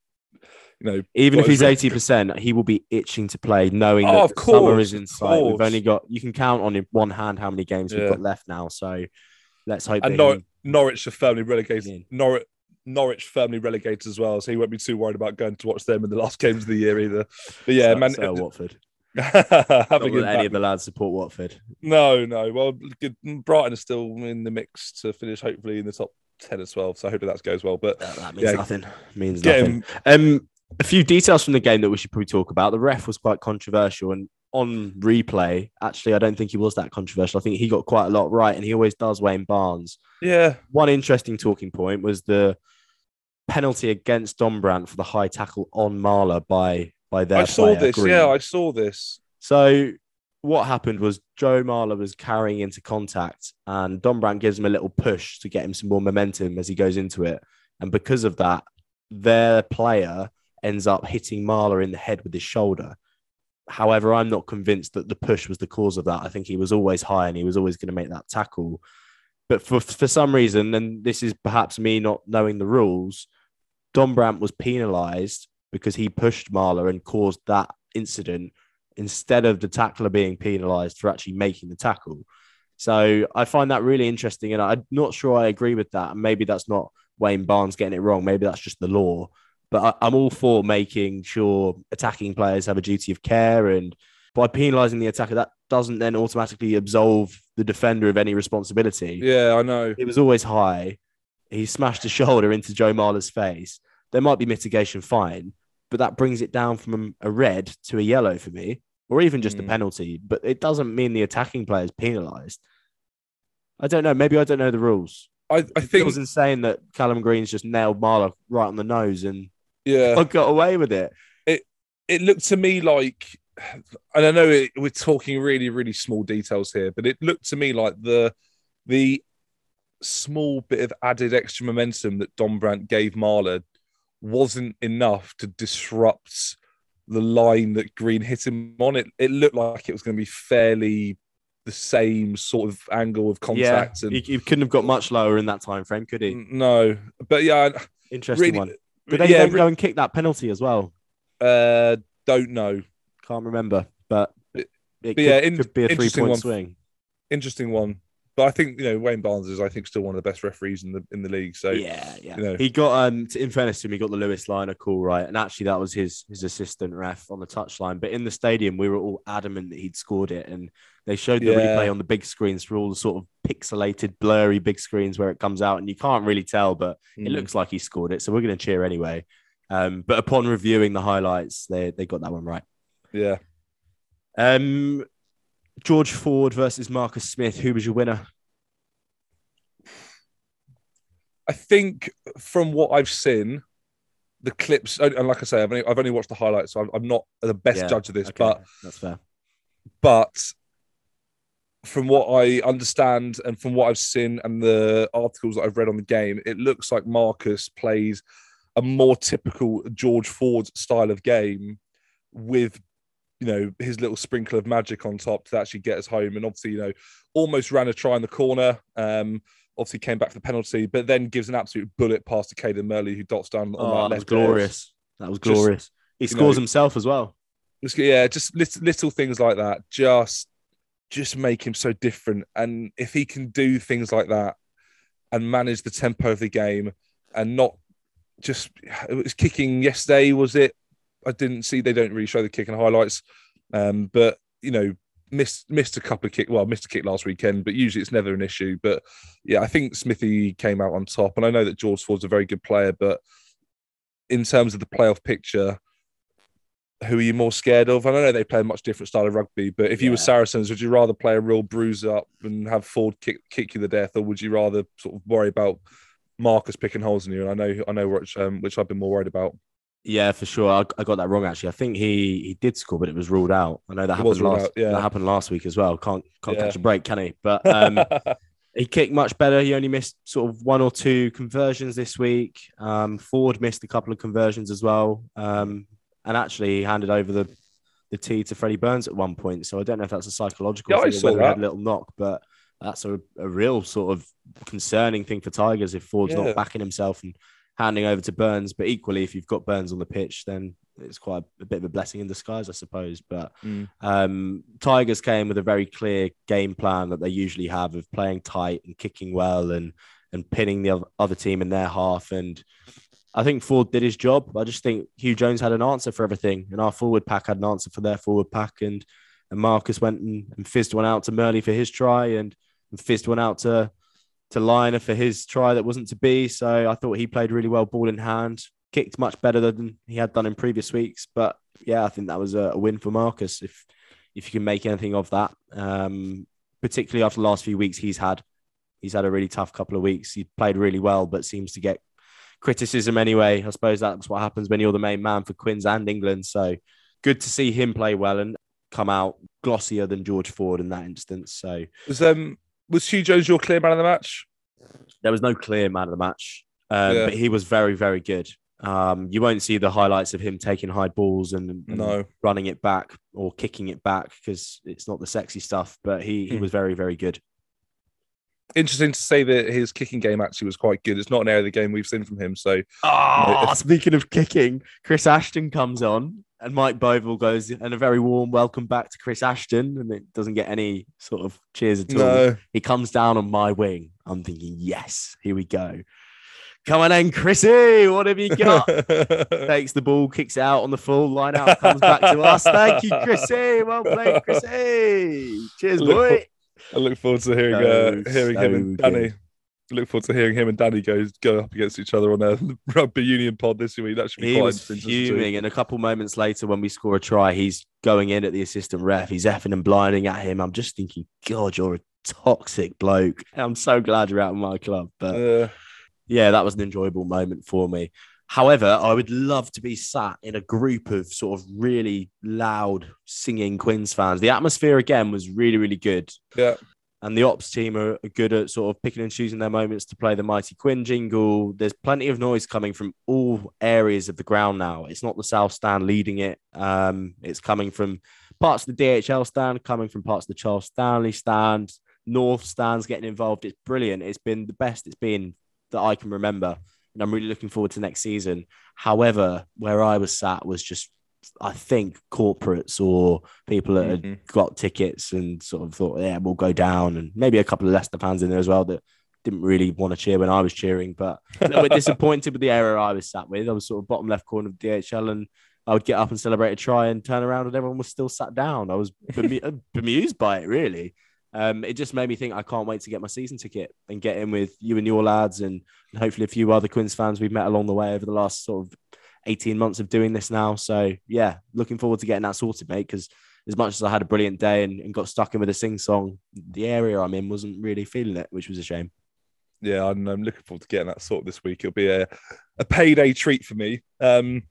B: you know,
A: Even if he's eighty percent, he will be itching to play, knowing
B: Oh,
A: that
B: of
A: the summer is in sight. We've only got you can count on in one hand how many games we've got left now. So let's hope
B: and Nor- Norwich are firmly relegated.
A: Yeah.
B: Norwich, Norwich firmly relegated as well, so he won't be too worried about going to watch them in the last games of the year either. But yeah,
A: so-
B: man,
A: so Watford.
B: having
A: Not any of the lads support Watford.
B: no, no. Well, good. Brighton is still in the mix to finish, hopefully in the top ten as well. So hopefully that goes well. But
A: That, that means
B: Yeah.
A: nothing. Means nothing.
B: him.
A: Um, a few details from the game that we should probably talk about. The ref was quite controversial, and on replay, actually, I don't think he was that controversial. I think he got quite a lot right, and he always does. Wayne Barnes.
B: Yeah,
A: One interesting talking point was the penalty against Dombrandt for the high tackle on Marler by by their
B: I saw this.
A: Green.
B: Yeah, I saw this.
A: So what happened was Joe Marler was carrying into contact, and Dombrandt gives him a little push to get him some more momentum as he goes into it. And because of that, their player ends up hitting Marler in the head with his shoulder. However, I'm not convinced that the push was the cause of that. I think he was always high and he was always going to make that tackle. But for, for some reason, and this is perhaps me not knowing the rules, Dombrandt was penalised because he pushed Marler and caused that incident instead of the tackler being penalised for actually making the tackle. So I find that really interesting, and I'm not sure I agree with that. Maybe that's not Wayne Barnes getting it wrong. Maybe that's just the law. But I, am all for making sure attacking players have a duty of care, and by penalising the attacker, that doesn't then automatically absolve the defender of any responsibility.
B: Yeah, I know.
A: It was always high. He smashed a shoulder into Joe Marler's face. There might be mitigation, fine, but that brings it down from a red to a yellow for me, or even just mm. a hmm. penalty. But it doesn't mean the attacking player is penalised. I don't know. Maybe I don't know the rules.
B: I, I think it
A: was insane that Callum Green's just nailed Marler right on the nose and
B: yeah,
A: I got away with it.
B: It it looked to me like, and I know it, we're talking really really small details here, but it looked to me like the the small bit of added extra momentum that Dombrandt gave Marler wasn't enough to disrupt the line that Green hit him on. It it looked like it was going to be fairly the same sort of angle of contact.
A: Yeah, and, he, he, couldn't have got much lower in that time frame, could he?
B: No, but yeah,
A: interesting really, one. Did they yeah, then go and kick that penalty as well?
B: Uh, don't know.
A: Can't remember, but it,
B: but could,
A: yeah, in, could be a three point
B: one.
A: swing.
B: Interesting one. But I think you know Wayne Barnes is I think still one of the best referees in the in the league. So
A: yeah, yeah. You know. He got um in fairness to him, he got the Louis Lynagh call right, and actually that was his his assistant ref on the touchline. But in the stadium, we were all adamant that he'd scored it, and they showed the yeah. replay on the big screens for all the sort of pixelated, blurry big screens where it comes out, and you can't really tell, but mm. it looks like he scored it. So we're going to cheer anyway. Um, but upon reviewing the highlights, they they got that one right.
B: Yeah.
A: Um, George Ford versus Marcus Smith. Who was your winner?
B: I think from what I've seen, the clips, and like I say, I've only, I've only watched the highlights, so I'm, I'm not the best yeah, judge of this, okay. but
A: that's fair.
B: But from what I understand and from what I've seen and the articles that I've read on the game, it looks like Marcus plays a more typical George Ford style of game with you know his little sprinkle of magic on top to actually get us home and obviously you know almost ran a try in the corner um obviously came back for the penalty, but then gives an absolute bullet pass to Cadan Murley, who dots down on
A: oh,
B: that,
A: that was glorious. That was glorious. Just, he scores know, himself as well.
B: Yeah, just little, little things like that. Just, just make him so different. And if he can do things like that and manage the tempo of the game and not just it was kicking yesterday, was it? I didn't see. They don't really show the kicking highlights, um, but you know, missed missed a couple of kick. Well, missed a kick last weekend, but usually it's never an issue. But yeah, I think Smithy came out on top, and I know that George Ford's a very good player, but in terms of the playoff picture, who are you more scared of? I don't know they play a much different style of rugby, but if you were Saracens, would you rather play a real bruise up and have Ford kick, kick you the death, or would you rather sort of worry about Marcus picking holes in you? And I know I know which um, which I've been more worried about.
A: Yeah, for sure. I, I, got that wrong actually. I think he he did score, but it was ruled out. I know that happened last. Out, yeah. That happened last week as well. Can't can't yeah. catch a break, can he? But um, he kicked much better. He only missed sort of one or two conversions this week. Um, Ford missed a couple of conversions as well. Um, and actually, he handed over the the tee to Freddie Burns at one point. So I don't know if that's a psychological
B: yeah,
A: thing or whether he had a little knock, but that's a, a real sort of concerning thing for Tigers if Ford's yeah. not backing himself and handing over to Burns. But equally, if you've got Burns on the pitch, then it's quite a, a bit of a blessing in disguise, I suppose. But mm. um, Tigers came with a very clear game plan that they usually have of playing tight and kicking well and and pinning the other team in their half. And I think Ford did his job. I just think Hugh Jones had an answer for everything, and our forward pack had an answer for their forward pack. And and Marcus went and, and fizzed one out to Murley for his try, and, and fizzed one out to to Lynagh for his try that wasn't to be. So I thought he played really well, ball in hand, kicked much better than he had done in previous weeks. But yeah, I think that was a, a win for Marcus if if you can make anything of that. Um, particularly after the last few weeks he's had. He's had a really tough couple of weeks. He played really well, but seems to get criticism anyway. I suppose that's what happens when you're the main man for Quins and England. So good to see him play well. And come out glossier than George Ford in that instance. So
B: Was um was Hugh Jones your clear man of the match?
A: there was no clear man of the match, um,
B: Yeah.
A: but he was very, very good. Um, you won't see the highlights of him taking high balls and, and
B: No.
A: running it back or kicking it back because it's not the sexy stuff. But he, he
B: Hmm.
A: was very, very good.
B: Interesting to say that his kicking game actually was quite good. It's not an area of the game we've seen from him. So
A: Oh, speaking of kicking, Chris Ashton comes on and Mike Bovell goes and a very warm welcome back to Chris Ashton, and it doesn't get any sort of cheers at all.
B: no,
A: He comes down on my wing. I'm thinking, yes, here we go. Come on in, Chrissy. What have you got? Takes the ball, kicks it out on the full line out, comes back to us. Thank you, Chrissy. Well played, Chrissy. Cheers, boy.
B: I look forward to hearing
A: So,
B: uh, hearing him and Danny.
A: good.
B: Look forward to hearing him and Danny go go up against each other on a rugby union pod this week. That should be
A: He
B: quite
A: was
B: interesting.
A: fuming, and a couple moments later, when we score a try, he's going in at the assistant ref. He's effing and blinding at him. I'm just thinking, God, you're a toxic bloke. I'm so glad you're out of my club. But
B: Uh,
A: yeah, that was an enjoyable moment for me. However, I would love to be sat in a group of sort of really loud singing Quins fans. The atmosphere again was really, really good.
B: yeah,
A: And the ops team are are good at sort of picking and choosing their moments to play the Mighty Quinn jingle. There's plenty of noise coming from all areas of the ground now. It's not the South stand leading it. Um, it's coming from parts of the DHL stand, coming from parts of the Charles Stanley stand, North stands getting involved. It's brilliant. It's been the best it's been that I can remember. And I'm really looking forward to next season. However, where I was sat was just, I think, corporates or people that had
B: Mhm.
A: got tickets and sort of thought, yeah, we'll go down. And maybe a couple of Leicester fans in there as well that didn't really want to cheer when I was cheering, but a little bit disappointed with the area I was sat with. I was sort of bottom left corner of DHL and I would get up and celebrate a try and turn around and everyone was still sat down. I was bemu- bemused by it, really. Um, it just made me think I can't wait to get my season ticket and get in with you and your lads and, hopefully a few other Quins fans we've met along the way over the last sort of 18 months of doing this now. So yeah, looking forward to getting that sorted, mate. Because as much as I had a brilliant day and, and got stuck in with a sing song, the area I'm in wasn't really feeling it, which was a shame.
B: yeah, I'm, I'm looking forward to getting that sorted this week. It'll be a, a payday treat for me. Um,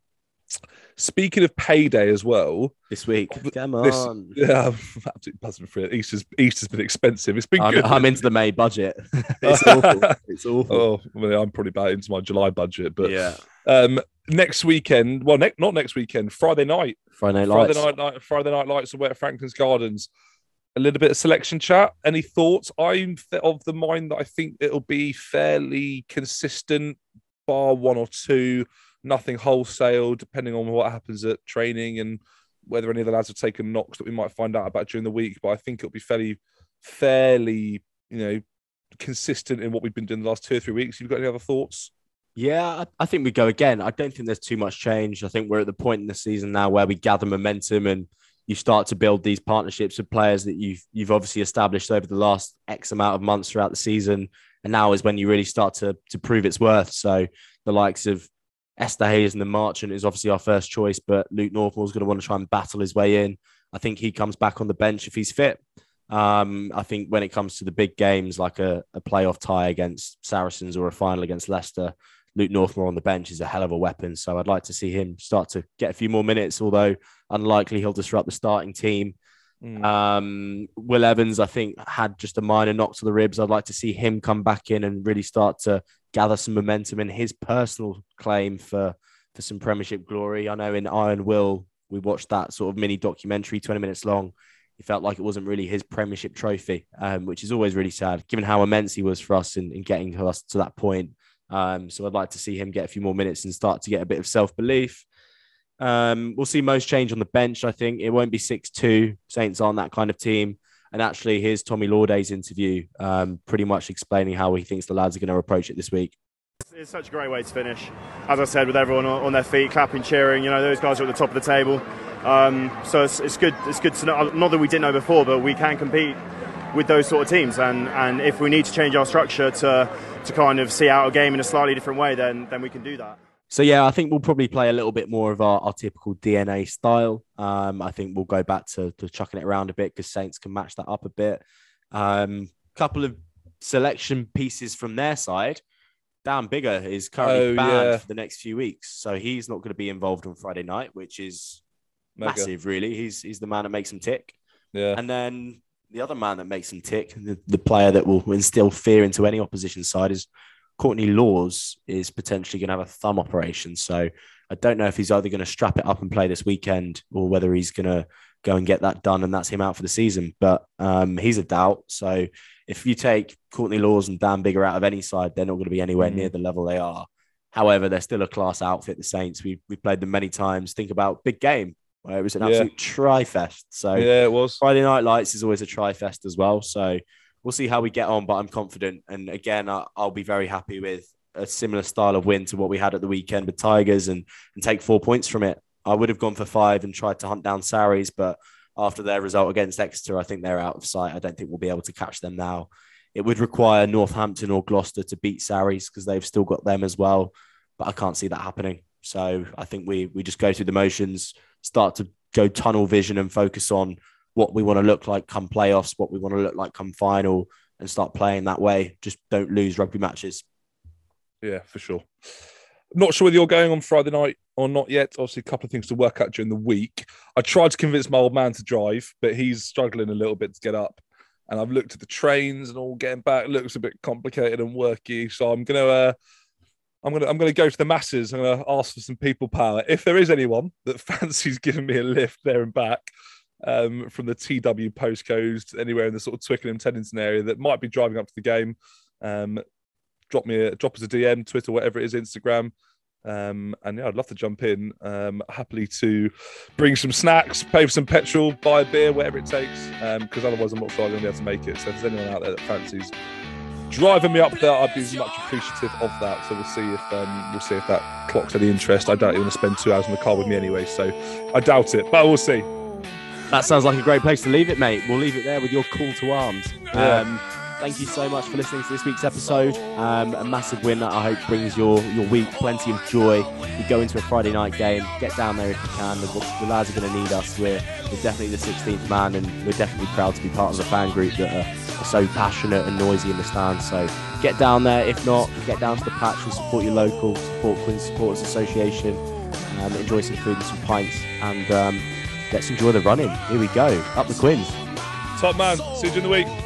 B: speaking of payday as well,
A: This week, come
B: this-
A: on.
B: yeah, I'm absolutely buzzing for it. Easter's Easter's been expensive. It's been
A: I'm,
B: good.
A: I'm into the May budget. it's awful. It's awful.
B: Oh, well, I'm probably about into my July budget, but
A: yeah.
B: um, next weekend, well, ne- not next weekend, Friday night,
A: Friday night lights.
B: Friday night, night, Friday night lights away at Franklin's Gardens. A little bit of selection chat. Any thoughts? I'm of the mind that I think it'll be fairly consistent, bar one or two. Nothing wholesale, depending on what happens at training and whether any of the lads have taken knocks that we might find out about during the week. But I think it'll be fairly, fairly, you know, consistent in what we've been doing the last two or three weeks. You've got any other thoughts?
A: Yeah, I, think we go again. I don't think there's too much change. I think we're at the point in the season now where we gather momentum and you start to build these partnerships with players that you've you've obviously established over the last X amount of months throughout the season. And now is when you really start to to prove its worth. So the likes of Esterhuizen and the Marchant is obviously our first choice, but Luke Northmore's going to want to try and battle his way in. I think he comes back on the bench if he's fit. Um, I think when it comes to the big games like a, a playoff tie against Saracens or a final against Leicester, Luke Northmore on the bench is a hell of a weapon. So I'd like to see him start to get a few more minutes, although unlikely he'll disrupt the starting team.
B: Mm.
A: Um, Will Evans, I think, had just a minor knock to the ribs. I'd like to see him come back in and really start to gather some momentum in his personal claim for for some Premiership glory. I know in Iron Will, we watched that sort of mini documentary, 20 minutes long. He felt like it wasn't really his Premiership trophy, um, which is always really sad, given how immense he was for us in, in getting us to that point. Um, so I'd like to see him get a few more minutes and start to get a bit of self belief. Um, we'll see most change on the bench. I think it won't be six two. Saints aren't that kind of team. And actually, here's Tommy Lawday's interview, um, pretty much explaining how he thinks the lads are going to approach it this week.
D: It's such a great way to finish. As I said, with everyone on their feet, clapping, cheering. You know, those guys are at the top of the table. Um, so it's, it's good. It's good to know. Not that we didn't know before, but we can compete with those sort of teams. And, and if we need to change our structure to to kind of see out a game in a slightly different way, then then we can do that.
A: So yeah, I think we'll probably play a little bit more of our, our typical DNA style. Um, I think we'll go back to, to chucking it around a bit because Saints can match that up a bit. Um, couple of selection pieces from their side. Dan Biggar is currently
B: Oh,
A: banned
B: yeah.
A: for the next few weeks, so he's not going to be involved on Friday night, which is
B: Mega.
A: massive. Really, he's he's the man that makes them tick.
B: Yeah.
A: And then the other man that makes them tick, the, the player that will instill fear into any opposition side is Courtney Laws is potentially going to have a thumb operation. So I don't know if he's either going to strap it up and play this weekend or whether he's going to go and get that done and that's him out for the season. But um, he's a doubt. So if you take Courtney Laws and Dan Biggar out of any side, they're not going to be anywhere
B: Mm.
A: near the level they are. However, they're still a class outfit, the Saints. We, we played them many times. Think about big game, where it was an
B: Yeah.
A: absolute tri-fest. So
B: Yeah, it was.
A: Friday Night Lights is always a tri-fest as well. So we'll see how we get on, but I'm confident. And again, I, I'll be very happy with a similar style of win to what we had at the weekend with Tigers and, and take four points from it. I would have gone for five and tried to hunt down Sarries, but after their result against Exeter, I think they're out of sight. I don't think we'll be able to catch them now. It would require Northampton or Gloucester to beat Sarries because they've still got them as well, but I can't see that happening. So I think we we just go through the motions, start to go tunnel vision and focus on what we want to look like come playoffs, what we want to look like come final, and start playing that way. Just don't lose rugby matches.
B: Yeah, for sure. Not sure whether you're going on Friday night or not yet. Obviously, a couple of things to work out during the week. I tried to convince my old man to drive, but he's struggling a little bit to get up. And I've looked at the trains and all getting back. Looks a bit complicated and worky. So I'm gonna, uh, I'm gonna, I'm gonna go to the masses. I'm gonna ask for some people power. If there is anyone that fancies giving me a lift there and back um, from the TW postcodes anywhere in the sort of Twickenham Teddington area that might be driving up to the game, um, drop me a drop us a DM, Twitter, whatever it is, Instagram. Um, and yeah, I'd love to jump in. Um, happily to bring some snacks, pay for some petrol, buy a beer, whatever it takes. Because otherwise, I'm not sure I'm going to be able to make it. So if there's anyone out there that fancies driving me up there, I'd be much appreciative of that. So we'll see if um, we'll see if that clocks any interest. I doubt you want to spend two hours in the car with me anyway, so I doubt it. But we'll see.
A: That sounds like a great place to leave it, mate. We'll leave it there with your call to arms.
B: Yeah.
A: Um, thank you so much for listening to this week's episode. Um, a massive win that I hope brings your, your week plenty of joy. We go into a Friday night game. Get down there if you can. The, the lads are going to need us. We're, we're definitely the 16th man, and we're definitely proud to be part of a fan group that are, are so passionate and noisy in the stands. So get down there. If not, get down to the patch and support your local, support Quins Supporters Association. Um, enjoy some food and some pints, and um, let's enjoy the running. Here we go. Up the Quins.
B: Top man. See you during the week.